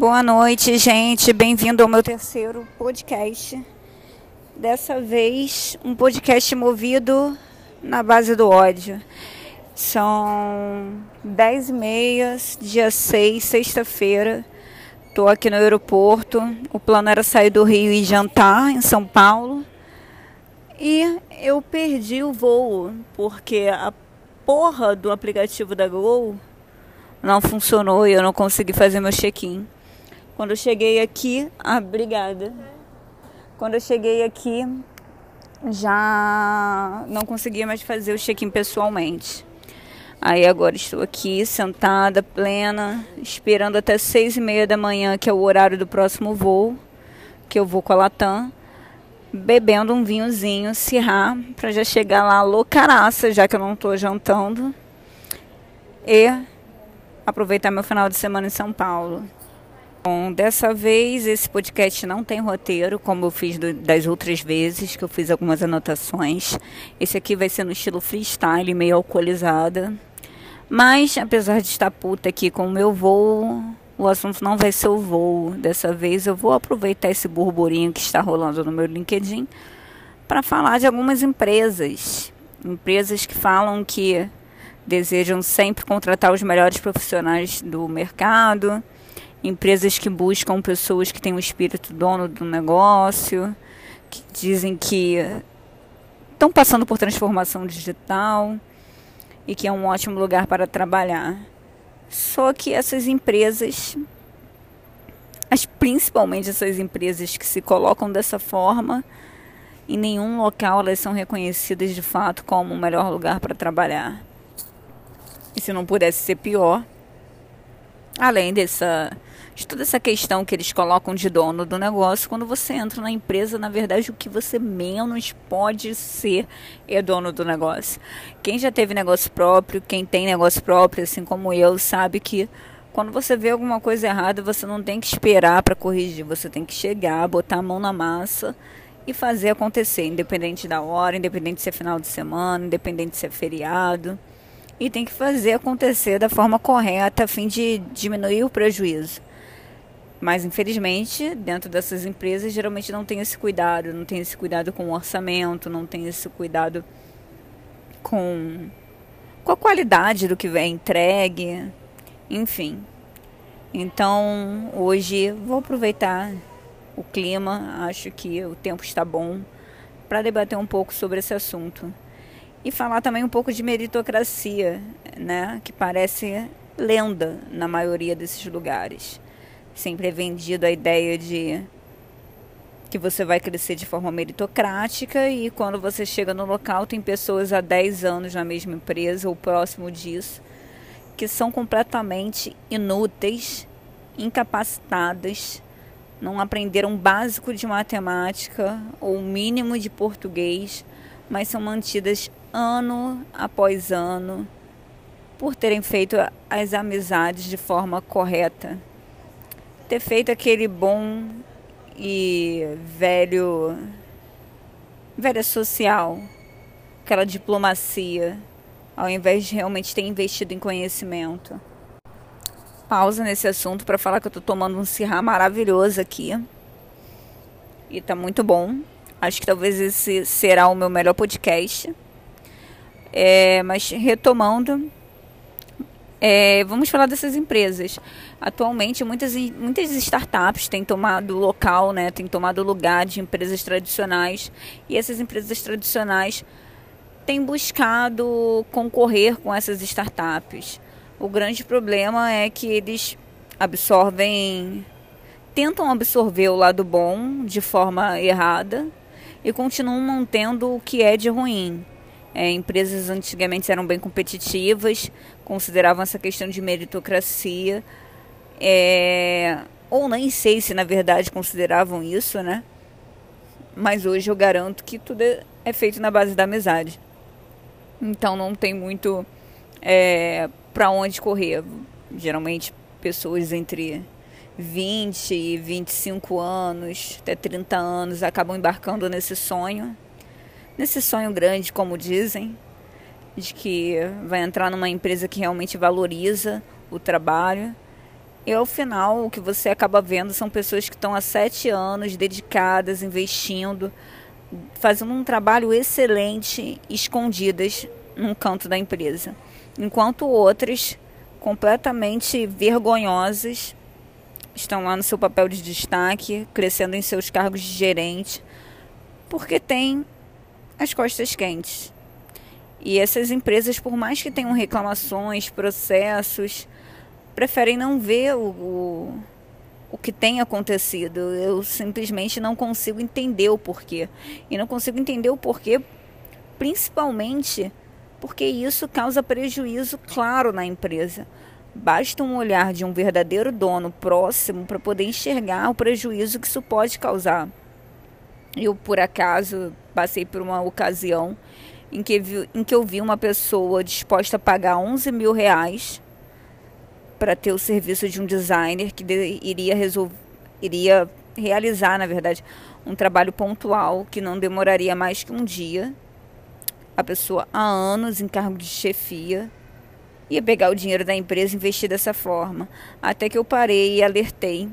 Boa noite, gente. Bem-vindo ao meu terceiro podcast. Dessa vez, um podcast movido na base do ódio. São 10 e meia, dia 6, sexta-feira. Estou aqui no aeroporto. O plano era sair do Rio e jantar em São Paulo. E eu perdi o voo, porque a porra do aplicativo da Gol não funcionou e eu não consegui fazer meu check-in. Quando eu cheguei aqui, ah, obrigada. Quando eu cheguei aqui, já não conseguia mais fazer o check-in pessoalmente. Aí agora estou aqui sentada, plena, esperando até seis e meia da manhã, que é o horário do próximo voo, que eu vou com a Latam, bebendo um vinhozinho, cirrar, para já chegar lá loucaraça, já que eu não estou jantando, e aproveitar meu final de semana em São Paulo. Bom, dessa vez esse podcast não tem roteiro, como eu fiz do, das outras vezes, que eu fiz algumas anotações. Esse aqui vai ser no estilo freestyle, meio alcoolizada. Mas, apesar de estar puta aqui com o meu voo, o assunto não vai ser o voo. Dessa vez eu vou aproveitar esse burburinho que está rolando no meu LinkedIn para falar de algumas empresas. Empresas que falam que desejam sempre contratar os melhores profissionais do mercado empresas que buscam pessoas que têm o espírito dono do negócio, que dizem que estão passando por transformação digital e que é um ótimo lugar para trabalhar. Só que essas empresas, as, principalmente essas empresas que se colocam dessa forma, em nenhum local elas são reconhecidas de fato como o melhor lugar para trabalhar. E se não pudesse ser pior, além dessa de toda essa questão que eles colocam de dono do negócio, quando você entra na empresa, na verdade, o que você menos pode ser é dono do negócio. Quem já teve negócio próprio, quem tem negócio próprio, assim como eu, sabe que quando você vê alguma coisa errada, você não tem que esperar para corrigir, você tem que chegar, botar a mão na massa e fazer acontecer, independente da hora, independente se é final de semana, independente se é feriado. E tem que fazer acontecer da forma correta a fim de diminuir o prejuízo. Mas infelizmente, dentro dessas empresas, geralmente não tem esse cuidado, não tem esse cuidado com o orçamento, não tem esse cuidado com, com a qualidade do que vem entregue, enfim. Então, hoje vou aproveitar o clima, acho que o tempo está bom para debater um pouco sobre esse assunto. E falar também um pouco de meritocracia, né, que parece lenda na maioria desses lugares. Sempre é vendido a ideia de que você vai crescer de forma meritocrática e quando você chega no local tem pessoas há 10 anos na mesma empresa ou próximo disso que são completamente inúteis, incapacitadas, não aprenderam básico de matemática ou mínimo de português, mas são mantidas ano após ano por terem feito as amizades de forma correta ter feito aquele bom e velho velha social, aquela diplomacia, ao invés de realmente ter investido em conhecimento. Pausa nesse assunto para falar que eu tô tomando um cirrá maravilhoso aqui. E tá muito bom. Acho que talvez esse será o meu melhor podcast. É, mas retomando, é, vamos falar dessas empresas. Atualmente, muitas, muitas startups têm tomado local, né, têm tomado lugar de empresas tradicionais. E essas empresas tradicionais têm buscado concorrer com essas startups. O grande problema é que eles absorvem, tentam absorver o lado bom de forma errada e continuam mantendo o que é de ruim. É, empresas antigamente eram bem competitivas, consideravam essa questão de meritocracia, é, ou nem sei se na verdade consideravam isso, né? Mas hoje eu garanto que tudo é, é feito na base da amizade. Então não tem muito é, para onde correr. Geralmente pessoas entre 20 e 25 anos, até 30 anos, acabam embarcando nesse sonho nesse sonho grande, como dizem, de que vai entrar numa empresa que realmente valoriza o trabalho E ao final, o que você acaba vendo são pessoas que estão há sete anos dedicadas, investindo, fazendo um trabalho excelente, escondidas num canto da empresa. Enquanto outras, completamente vergonhosas, estão lá no seu papel de destaque, crescendo em seus cargos de gerente, porque têm as costas quentes. E essas empresas, por mais que tenham reclamações, processos, preferem não ver o, o, o que tem acontecido. Eu simplesmente não consigo entender o porquê. E não consigo entender o porquê, principalmente porque isso causa prejuízo claro na empresa. Basta um olhar de um verdadeiro dono próximo para poder enxergar o prejuízo que isso pode causar. Eu, por acaso, passei por uma ocasião em que, vi, em que eu vi uma pessoa disposta a pagar 11 mil reais para ter o serviço de um designer que de, iria, resolver, iria realizar, na verdade, um trabalho pontual que não demoraria mais que um dia. A pessoa há anos em cargo de chefia ia pegar o dinheiro da empresa e investir dessa forma. Até que eu parei e alertei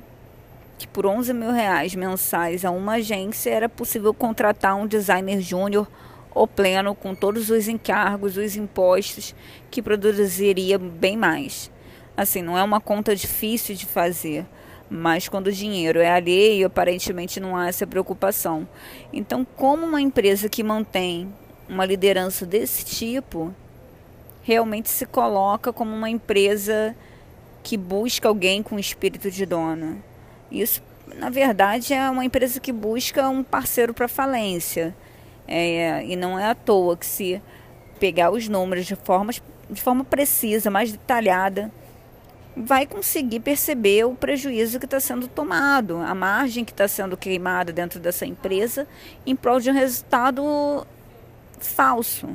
que por 11 mil reais mensais a uma agência era possível contratar um designer júnior ou pleno com todos os encargos, os impostos, que produziria bem mais. Assim, não é uma conta difícil de fazer, mas quando o dinheiro é alheio, aparentemente não há essa preocupação. Então, como uma empresa que mantém uma liderança desse tipo, realmente se coloca como uma empresa que busca alguém com espírito de dona. Isso, na verdade, é uma empresa que busca um parceiro para falência. É, e não é à toa que se pegar os números de forma, de forma precisa, mais detalhada, vai conseguir perceber o prejuízo que está sendo tomado, a margem que está sendo queimada dentro dessa empresa em prol de um resultado falso,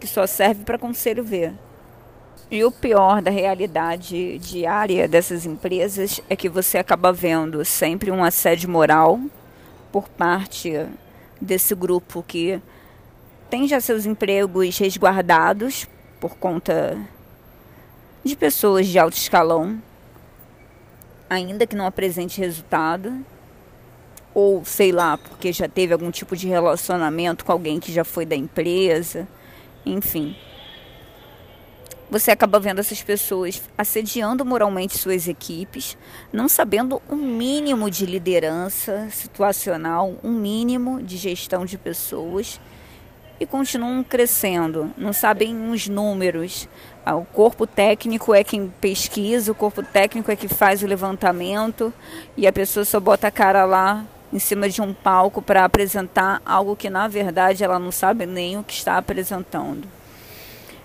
que só serve para conselho ver. E o pior da realidade diária dessas empresas é que você acaba vendo sempre um assédio moral por parte desse grupo que tem já seus empregos resguardados por conta de pessoas de alto escalão, ainda que não apresente resultado, ou sei lá, porque já teve algum tipo de relacionamento com alguém que já foi da empresa, enfim você acaba vendo essas pessoas assediando moralmente suas equipes, não sabendo um mínimo de liderança situacional, um mínimo de gestão de pessoas e continuam crescendo, não sabem os números. Ah, o corpo técnico é quem pesquisa, o corpo técnico é que faz o levantamento e a pessoa só bota a cara lá em cima de um palco para apresentar algo que na verdade ela não sabe nem o que está apresentando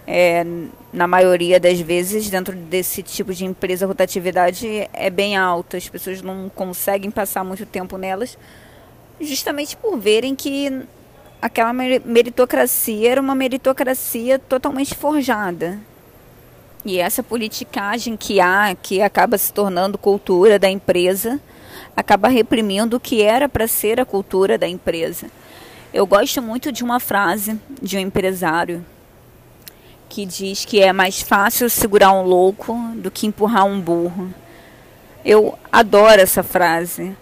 é, na maioria das vezes, dentro desse tipo de empresa, a rotatividade é bem alta. As pessoas não conseguem passar muito tempo nelas, justamente por verem que aquela meritocracia era uma meritocracia totalmente forjada. E essa politicagem que há, que acaba se tornando cultura da empresa, acaba reprimindo o que era para ser a cultura da empresa. Eu gosto muito de uma frase de um empresário que diz que é mais fácil segurar um louco do que empurrar um burro. Eu adoro essa frase,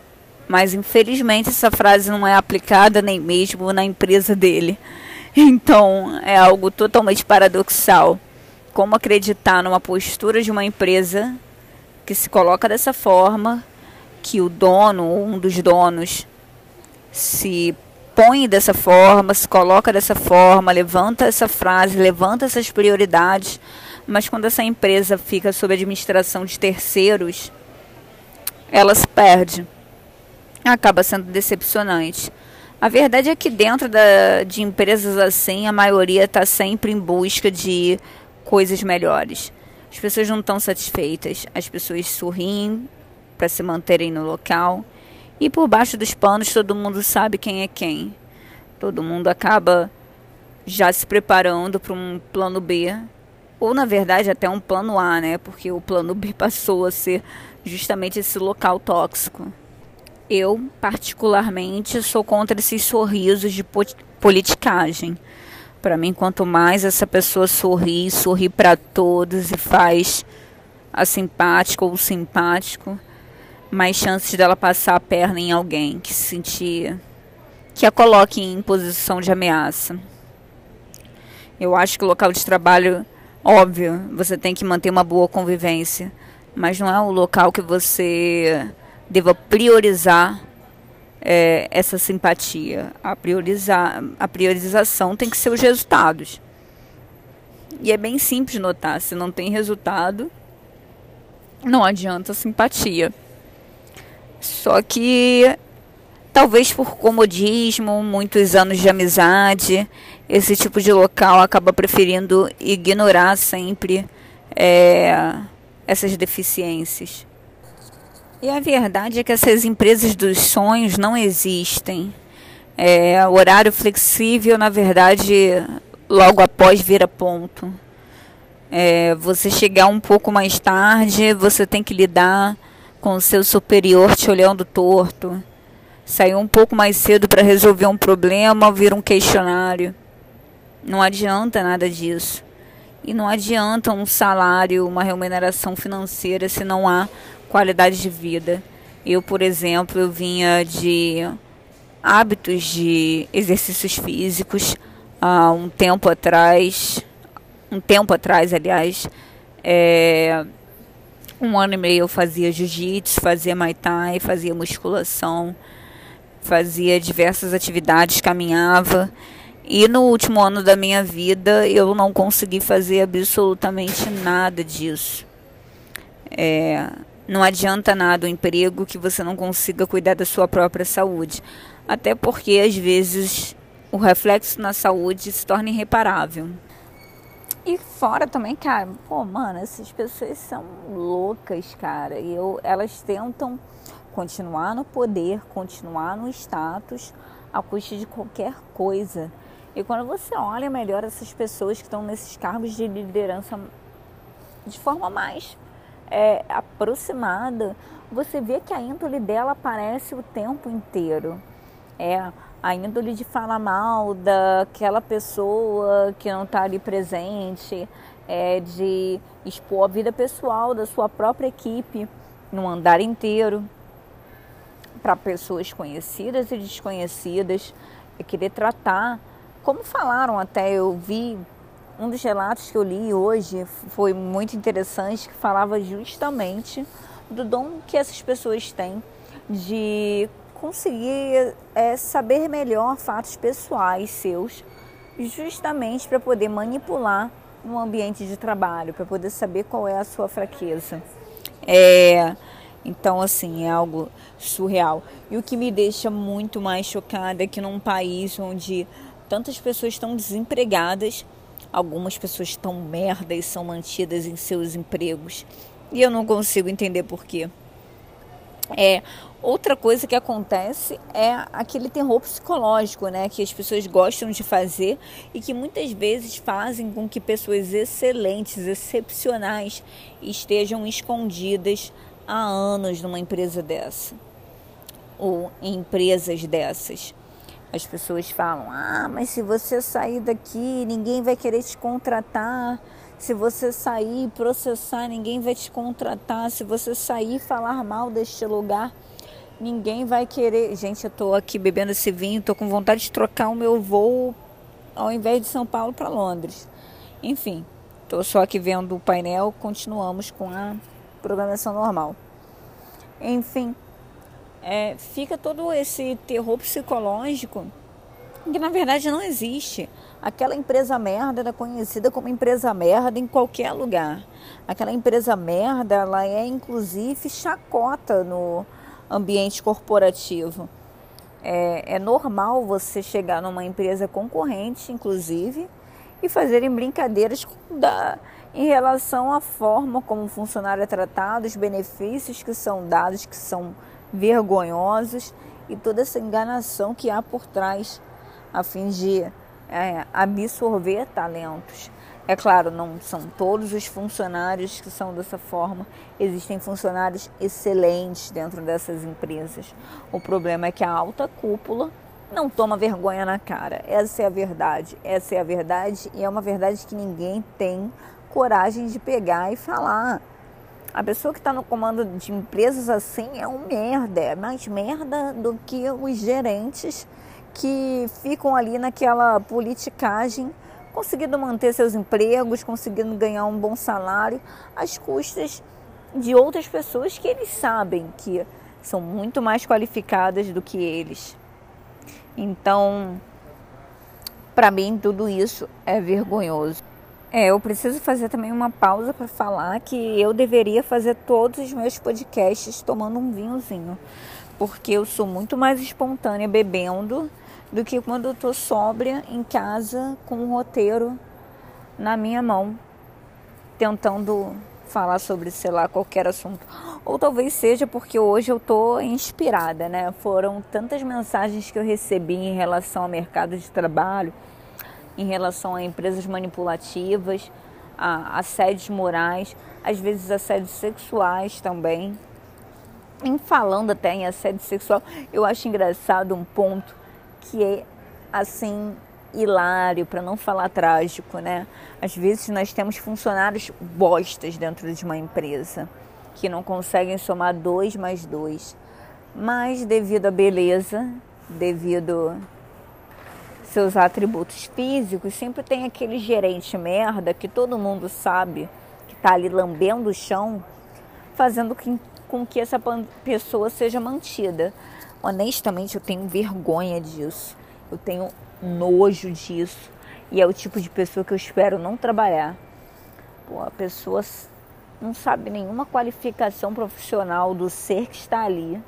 mas infelizmente essa frase não é aplicada nem mesmo na empresa dele. Então é algo totalmente paradoxal. Como acreditar numa postura de uma empresa que se coloca dessa forma, que o dono, um dos donos, se põe dessa forma, se coloca dessa forma, levanta essa frase, levanta essas prioridades, mas quando essa empresa fica sob administração de terceiros, ela se perde. Acaba sendo decepcionante. A verdade é que dentro da, de empresas assim, a maioria está sempre em busca de coisas melhores. As pessoas não estão satisfeitas, as pessoas sorriem para se manterem no local e por baixo dos panos todo mundo sabe quem é quem. Todo mundo acaba já se preparando para um plano B, ou na verdade até um plano A, né? Porque o plano B passou a ser justamente esse local tóxico. Eu, particularmente, sou contra esses sorrisos de politicagem. Para mim, quanto mais essa pessoa sorri, sorri para todos e faz asimpático ou simpático, mais chances dela passar a perna em alguém que se sentir que a coloque em posição de ameaça. Eu acho que o local de trabalho, óbvio, você tem que manter uma boa convivência, mas não é o local que você deva priorizar é, essa simpatia. A, priorizar, a priorização tem que ser os resultados. E é bem simples notar: se não tem resultado, não adianta simpatia. Só que talvez por comodismo, muitos anos de amizade, esse tipo de local acaba preferindo ignorar sempre é, essas deficiências. E a verdade é que essas empresas dos sonhos não existem. É, horário flexível, na verdade, logo após vira ponto. É, você chegar um pouco mais tarde, você tem que lidar com o seu superior te olhando torto. Sair um pouco mais cedo para resolver um problema, vir um questionário. Não adianta nada disso. E não adianta um salário, uma remuneração financeira se não há qualidade de vida. Eu, por exemplo, eu vinha de hábitos de exercícios físicos há um tempo atrás, um tempo atrás, aliás, é, um ano e meio eu fazia jiu-jitsu, fazia muay thai, fazia musculação, fazia diversas atividades, caminhava. E no último ano da minha vida eu não consegui fazer absolutamente nada disso. É, não adianta nada o emprego que você não consiga cuidar da sua própria saúde. Até porque às vezes o reflexo na saúde se torna irreparável. E fora também, cara, pô, mano, essas pessoas são loucas, cara. E eu, elas tentam continuar no poder, continuar no status, a custa de qualquer coisa. E quando você olha melhor essas pessoas que estão nesses cargos de liderança de forma mais é, aproximada, você vê que a índole dela aparece o tempo inteiro. É a índole de falar mal daquela pessoa que não está ali presente, é de expor a vida pessoal da sua própria equipe no andar inteiro para pessoas conhecidas e desconhecidas, é querer tratar, como falaram até, eu vi um dos relatos que eu li hoje foi muito interessante, que falava justamente do dom que essas pessoas têm de conseguir é, saber melhor fatos pessoais seus, justamente para poder manipular no ambiente de trabalho, para poder saber qual é a sua fraqueza. É, então, assim, é algo surreal. E o que me deixa muito mais chocada é que num país onde tantas pessoas estão desempregadas, Algumas pessoas estão merda e são mantidas em seus empregos. E eu não consigo entender por quê. É, outra coisa que acontece é aquele terror psicológico, né, que as pessoas gostam de fazer e que muitas vezes fazem com que pessoas excelentes, excepcionais estejam escondidas há anos numa empresa dessa ou em empresas dessas. As pessoas falam: ah, mas se você sair daqui, ninguém vai querer te contratar. Se você sair processar, ninguém vai te contratar. Se você sair falar mal deste lugar, ninguém vai querer. Gente, eu tô aqui bebendo esse vinho, tô com vontade de trocar o meu voo ao invés de São Paulo para Londres. Enfim, tô só aqui vendo o painel, continuamos com a programação normal. Enfim, é, fica todo esse terror psicológico que na verdade não existe. Aquela empresa merda era conhecida como empresa merda em qualquer lugar. Aquela empresa merda, ela é inclusive chacota no ambiente corporativo. É, é normal você chegar numa empresa concorrente, inclusive, e fazerem brincadeiras da, em relação à forma como o funcionário é tratado, os benefícios que são dados, que são vergonhosos e toda essa enganação que há por trás a fim de é, absorver talentos. É claro, não são todos os funcionários que são dessa forma. Existem funcionários excelentes dentro dessas empresas. O problema é que a alta cúpula não toma vergonha na cara. Essa é a verdade. Essa é a verdade e é uma verdade que ninguém tem coragem de pegar e falar. A pessoa que está no comando de empresas assim é um merda, é mais merda do que os gerentes que ficam ali naquela politicagem, conseguindo manter seus empregos, conseguindo ganhar um bom salário, às custas de outras pessoas que eles sabem que são muito mais qualificadas do que eles. Então, para mim, tudo isso é vergonhoso. É, eu preciso fazer também uma pausa para falar que eu deveria fazer todos os meus podcasts tomando um vinhozinho, porque eu sou muito mais espontânea bebendo do que quando eu tô sóbria em casa com um roteiro na minha mão, tentando falar sobre, sei lá, qualquer assunto. Ou talvez seja porque hoje eu tô inspirada, né? Foram tantas mensagens que eu recebi em relação ao mercado de trabalho em relação a empresas manipulativas, a assédios morais, às vezes assédios sexuais também. Em falando até em assédio sexual, eu acho engraçado um ponto que é assim hilário, para não falar trágico, né? Às vezes nós temos funcionários bostas dentro de uma empresa que não conseguem somar dois mais dois, mas devido à beleza, devido seus atributos físicos, sempre tem aquele gerente merda que todo mundo sabe que está ali lambendo o chão, fazendo com que essa pessoa seja mantida. Honestamente, eu tenho vergonha disso. Eu tenho nojo disso. E é o tipo de pessoa que eu espero não trabalhar. Pô, a pessoa não sabe nenhuma qualificação profissional do ser que está ali.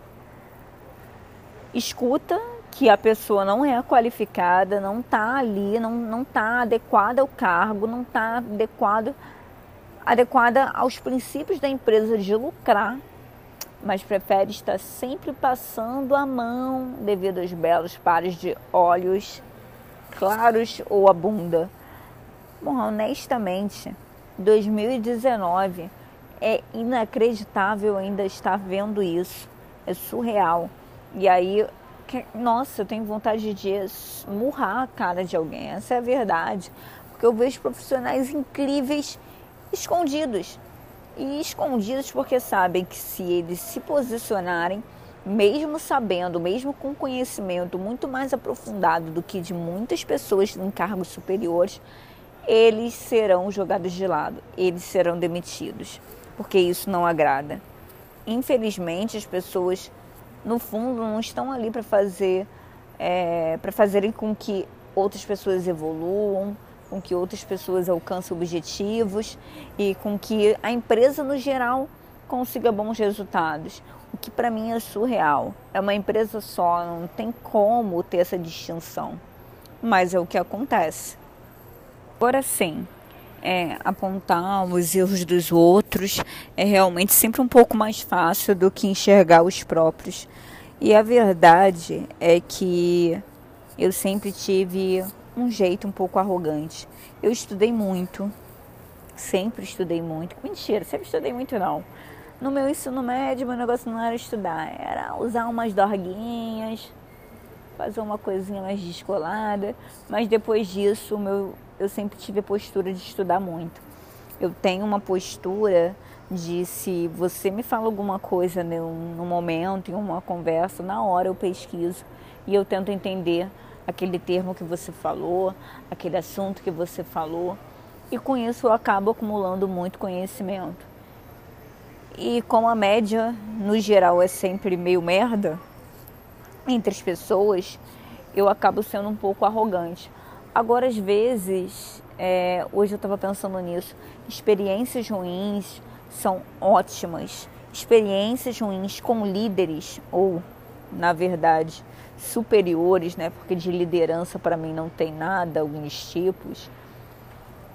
Escuta que a pessoa não é qualificada, não está ali, não está adequada ao cargo, não está adequado, adequada aos princípios da empresa de lucrar, mas prefere estar sempre passando a mão devido aos belos pares de olhos claros ou a bunda. Bom, honestamente, 2019 é inacreditável ainda estar vendo isso. É surreal. E aí que, nossa, eu tenho vontade de murrar a cara de alguém, essa é a verdade. Porque eu vejo profissionais incríveis escondidos. E escondidos porque sabem que se eles se posicionarem, mesmo sabendo, mesmo com conhecimento muito mais aprofundado do que de muitas pessoas em cargos superiores, eles serão jogados de lado, eles serão demitidos, porque isso não agrada. Infelizmente, as pessoas no fundo, não estão ali para fazer, é, para fazerem com que outras pessoas evoluam, com que outras pessoas alcancem objetivos e com que a empresa no geral consiga bons resultados. O que para mim é surreal. É uma empresa só, não tem como ter essa distinção. Mas é o que acontece. Agora sim, é, apontar os erros dos outros é realmente sempre um pouco mais fácil do que enxergar os próprios. E a verdade é que eu sempre tive um jeito um pouco arrogante. Eu estudei muito, sempre estudei muito. Mentira, sempre estudei muito não. No meu ensino médio, meu negócio não era estudar, era usar umas dorguinhas, fazer uma coisinha mais descolada. Mas depois disso, meu, eu sempre tive a postura de estudar muito. Eu tenho uma postura de se você me fala alguma coisa no momento, em uma conversa, na hora eu pesquiso e eu tento entender aquele termo que você falou, aquele assunto que você falou. E com isso eu acabo acumulando muito conhecimento. E como a média, no geral, é sempre meio merda entre as pessoas, eu acabo sendo um pouco arrogante. Agora, às vezes, é, hoje eu estava pensando nisso, experiências ruins são ótimas. Experiências ruins com líderes, ou, na verdade, superiores, né? Porque de liderança para mim não tem nada, alguns tipos.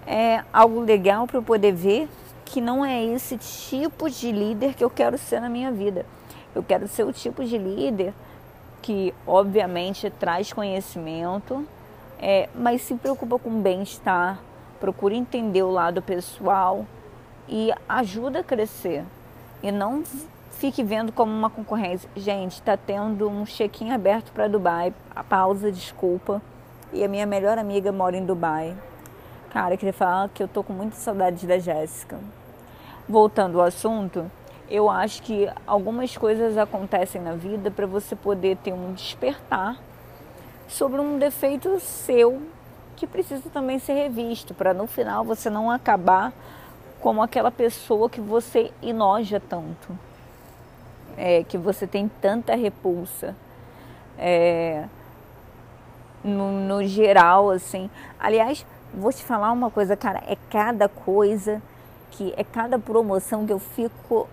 É algo legal para eu poder ver que não é esse tipo de líder que eu quero ser na minha vida. Eu quero ser o tipo de líder que, obviamente, traz conhecimento, é, mas se preocupa com o bem-estar, procura entender o lado pessoal e ajuda a crescer. E não fique vendo como uma concorrência. Gente, está tendo um check-in aberto para Dubai. A pausa, desculpa. E a minha melhor amiga mora em Dubai. Cara, queria falar que eu tô com muita saudade da Jéssica. voltando ao assunto, eu acho que algumas coisas acontecem na vida para você poder ter um despertar sobre um defeito seu que precisa também ser revisto, para no final você não acabar como aquela pessoa que você enoja tanto, é, que você tem tanta repulsa. É, no, no geral, assim. Aliás, vou te falar uma coisa, cara, é cada coisa que é cada promoção que eu fico,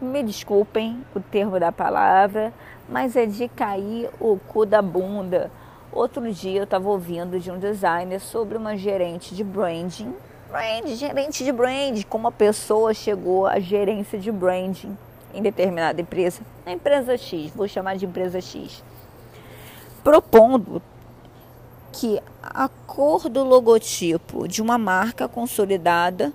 me desculpem o termo da palavra, mas é de cair o cu da bunda. Outro dia eu estava ouvindo de um designer sobre uma gerente de branding. Brand, gerente de branding, como a pessoa chegou à gerência de branding em determinada empresa, na empresa X, vou chamar de empresa X, propondo que a cor do logotipo de uma marca consolidada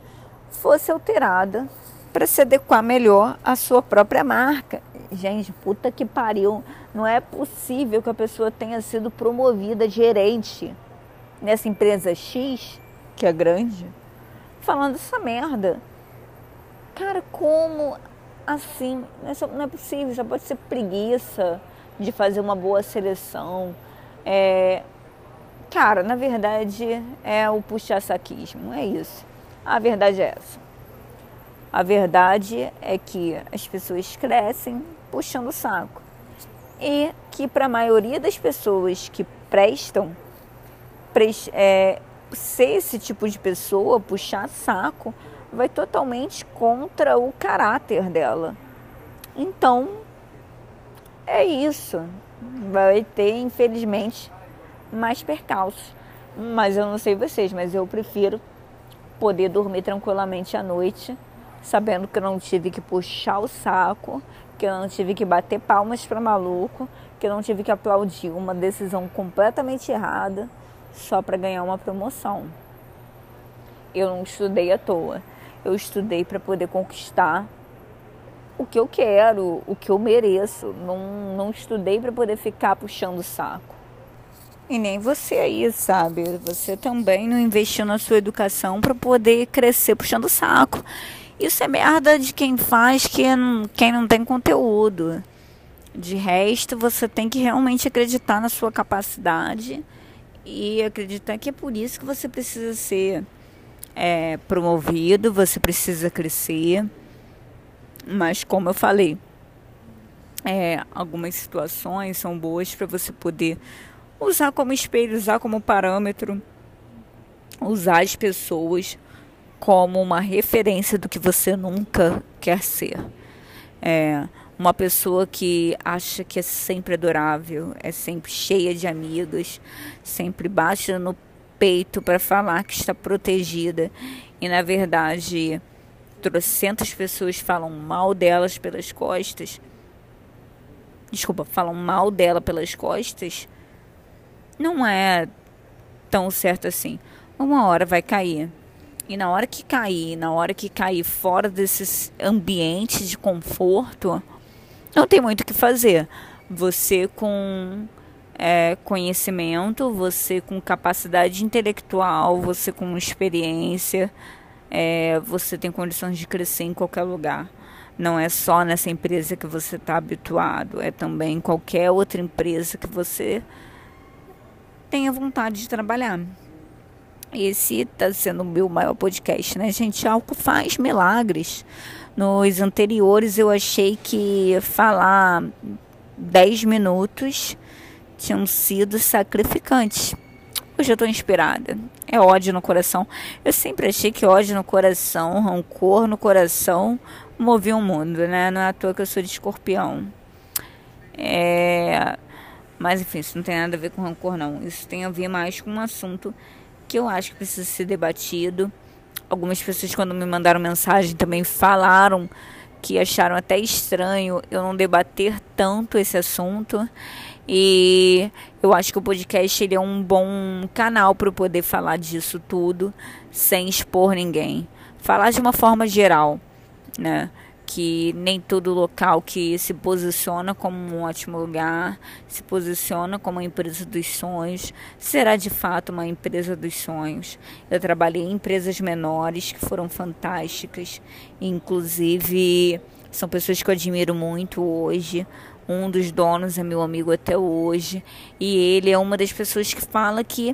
fosse alterada para se adequar melhor à sua própria marca. Gente, puta que pariu. Não é possível que a pessoa tenha sido promovida gerente nessa empresa X, que é grande, falando essa merda. Cara, como assim? Não é possível, já pode ser preguiça de fazer uma boa seleção. É, Cara, na verdade é o puxa-saquismo, é isso. A verdade é essa. A verdade é que as pessoas crescem puxando o saco. E que para a maioria das pessoas que prestam, é, ser esse tipo de pessoa, puxar saco, vai totalmente contra o caráter dela. Então, é isso. Vai ter, infelizmente, mais percalços. Mas eu não sei vocês, mas eu prefiro poder dormir tranquilamente à noite, sabendo que eu não tive que puxar o saco, que eu não tive que bater palmas para maluco, que eu não tive que aplaudir uma decisão completamente errada só para ganhar uma promoção. Eu não estudei à toa. Eu estudei para poder conquistar o que eu quero, o que eu mereço. Não, não estudei para poder ficar puxando o saco. E nem você aí, sabe? Você também não investiu na sua educação para poder crescer puxando o saco. Isso é merda de quem faz, quem, quem não tem conteúdo. De resto, você tem que realmente acreditar na sua capacidade e acreditar que é por isso que você precisa ser é, promovido, você precisa crescer. Mas, como eu falei, é, algumas situações são boas para você poder usar como espelho, usar como parâmetro, usar as pessoas como uma referência do que você nunca quer ser. É uma pessoa que acha que é sempre adorável, é sempre cheia de amigos, sempre baixa no peito para falar que está protegida e na verdade trocentas pessoas falam mal delas pelas costas. Desculpa, falam mal dela pelas costas não é tão certo assim. Uma hora vai cair. E na hora que cair, na hora que cair fora desses ambientes de conforto, não tem muito o que fazer. Você com é, conhecimento, você com capacidade intelectual, você com experiência, é, você tem condições de crescer em qualquer lugar. Não é só nessa empresa que você está habituado, é também em qualquer outra empresa que você tenha vontade de trabalhar. Esse está sendo o meu maior podcast, né, gente? Álcool faz milagres. Nos anteriores eu achei que falar 10 minutos tinham sido sacrificantes. Hoje eu estou inspirada. É ódio no coração. Eu sempre achei que ódio no coração, rancor no coração, movia o mundo, né? Não é à toa que eu sou de escorpião. É mas enfim, isso não tem nada a ver com rancor, não. Isso tem a ver mais com um assunto que eu acho que precisa ser debatido. Algumas pessoas, quando me mandaram mensagem, também falaram que acharam até estranho eu não debater tanto esse assunto. E eu acho que o podcast ele é um bom canal para poder falar disso tudo sem expor ninguém. Falar de uma forma geral, né? que nem todo local que se posiciona como um ótimo lugar, se posiciona como uma empresa dos sonhos, será de fato uma empresa dos sonhos. Eu trabalhei em empresas menores que foram fantásticas, inclusive são pessoas que eu admiro muito hoje. Um dos donos é meu amigo até hoje, e ele é uma das pessoas que fala que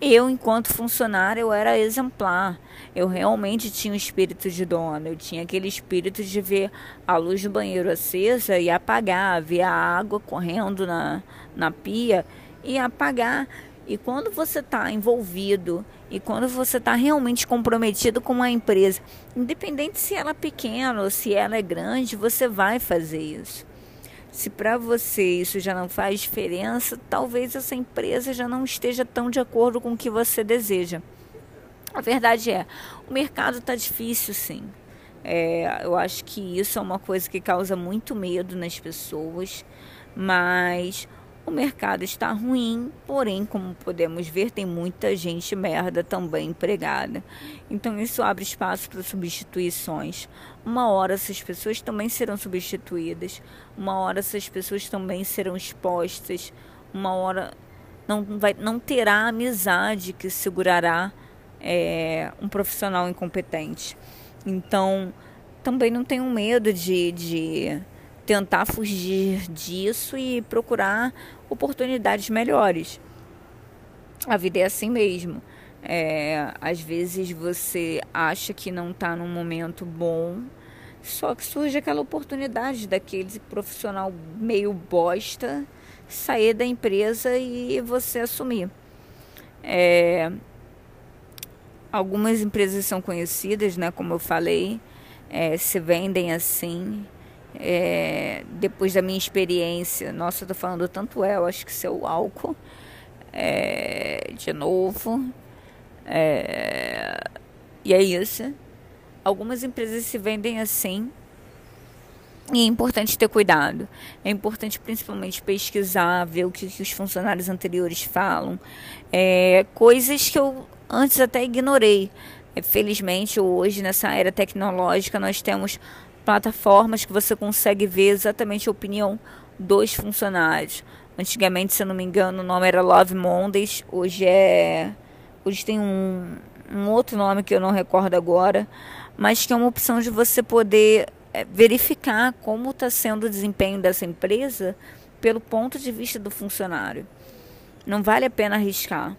eu, enquanto funcionário, eu era exemplar. Eu realmente tinha o espírito de dona. Eu tinha aquele espírito de ver a luz do banheiro acesa e apagar, ver a água correndo na, na pia e apagar. E quando você está envolvido e quando você está realmente comprometido com uma empresa, independente se ela é pequena ou se ela é grande, você vai fazer isso. Se para você isso já não faz diferença, talvez essa empresa já não esteja tão de acordo com o que você deseja. A verdade é, o mercado está difícil, sim. É, eu acho que isso é uma coisa que causa muito medo nas pessoas, mas o mercado está ruim, porém, como podemos ver, tem muita gente merda também empregada. Então, isso abre espaço para substituições. Uma hora essas pessoas também serão substituídas, uma hora essas pessoas também serão expostas, uma hora não, vai, não terá amizade que segurará é, um profissional incompetente. Então, também não tenho medo de, de tentar fugir disso e procurar oportunidades melhores. A vida é assim mesmo. É, às vezes você acha que não está num momento bom, só que surge aquela oportunidade daquele profissional meio bosta sair da empresa e você assumir. É, algumas empresas são conhecidas, né, como eu falei, é, se vendem assim é, depois da minha experiência, nossa, eu tô falando tanto é, eu acho que seu álcool, é, de novo, é, e é isso. Algumas empresas se vendem assim, e é importante ter cuidado. É importante principalmente pesquisar, ver o que, que os funcionários anteriores falam. É, coisas que eu antes até ignorei. É, felizmente, hoje, nessa era tecnológica, nós temos plataformas que você consegue ver exatamente a opinião dos funcionários. Antigamente, se eu não me engano, o nome era Love Mondays, hoje é. Hoje tem um, um outro nome que eu não recordo agora, mas que é uma opção de você poder é, verificar como está sendo o desempenho dessa empresa pelo ponto de vista do funcionário. Não vale a pena arriscar.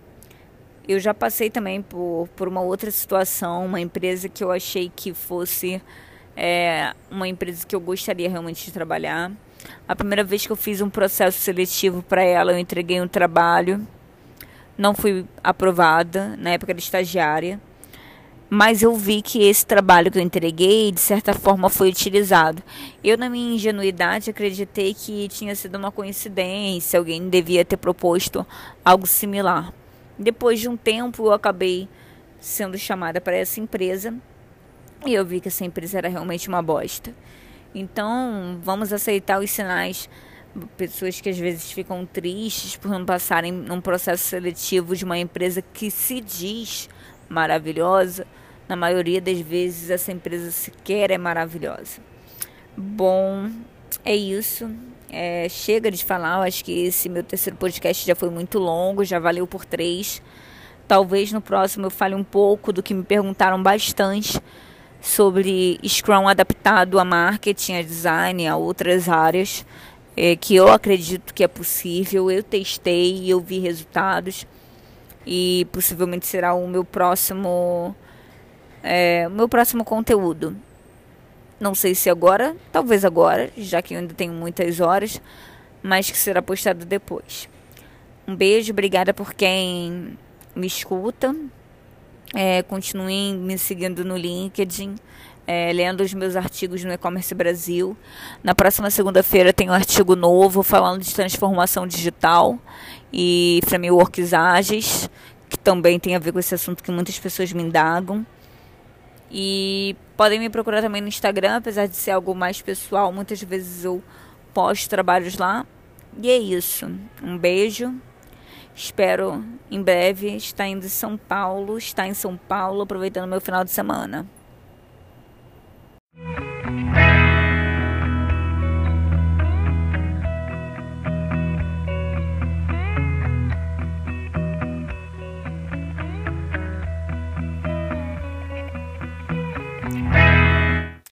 Eu já passei também por, por uma outra situação, uma empresa que eu achei que fosse é uma empresa que eu gostaria realmente de trabalhar. A primeira vez que eu fiz um processo seletivo para ela, eu entreguei um trabalho. Não fui aprovada na época de estagiária. Mas eu vi que esse trabalho que eu entreguei, de certa forma, foi utilizado. Eu, na minha ingenuidade, acreditei que tinha sido uma coincidência, alguém devia ter proposto algo similar. Depois de um tempo, eu acabei sendo chamada para essa empresa e eu vi que essa empresa era realmente uma bosta. Então, vamos aceitar os sinais. Pessoas que às vezes ficam tristes por não passarem num processo seletivo de uma empresa que se diz maravilhosa. Na maioria das vezes, essa empresa sequer é maravilhosa. Bom, é isso. É, chega de falar. Eu acho que esse meu terceiro podcast já foi muito longo, já valeu por três. Talvez no próximo eu fale um pouco do que me perguntaram bastante sobre Scrum adaptado a marketing, a design, a outras áreas, é, que eu acredito que é possível. Eu testei, eu vi resultados e possivelmente será o meu próximo, é, meu próximo conteúdo. Não sei se agora, talvez agora, já que eu ainda tenho muitas horas, mas que será postado depois. Um beijo, obrigada por quem me escuta. É, continuem me seguindo no LinkedIn, é, lendo os meus artigos no E-Commerce Brasil. Na próxima segunda-feira tem um artigo novo falando de transformação digital e frameworks ágeis, que também tem a ver com esse assunto que muitas pessoas me indagam. E podem me procurar também no Instagram, apesar de ser algo mais pessoal, muitas vezes eu posto trabalhos lá. E é isso. Um beijo. Espero em breve estar indo em São Paulo, estar em São Paulo, aproveitando meu final de semana.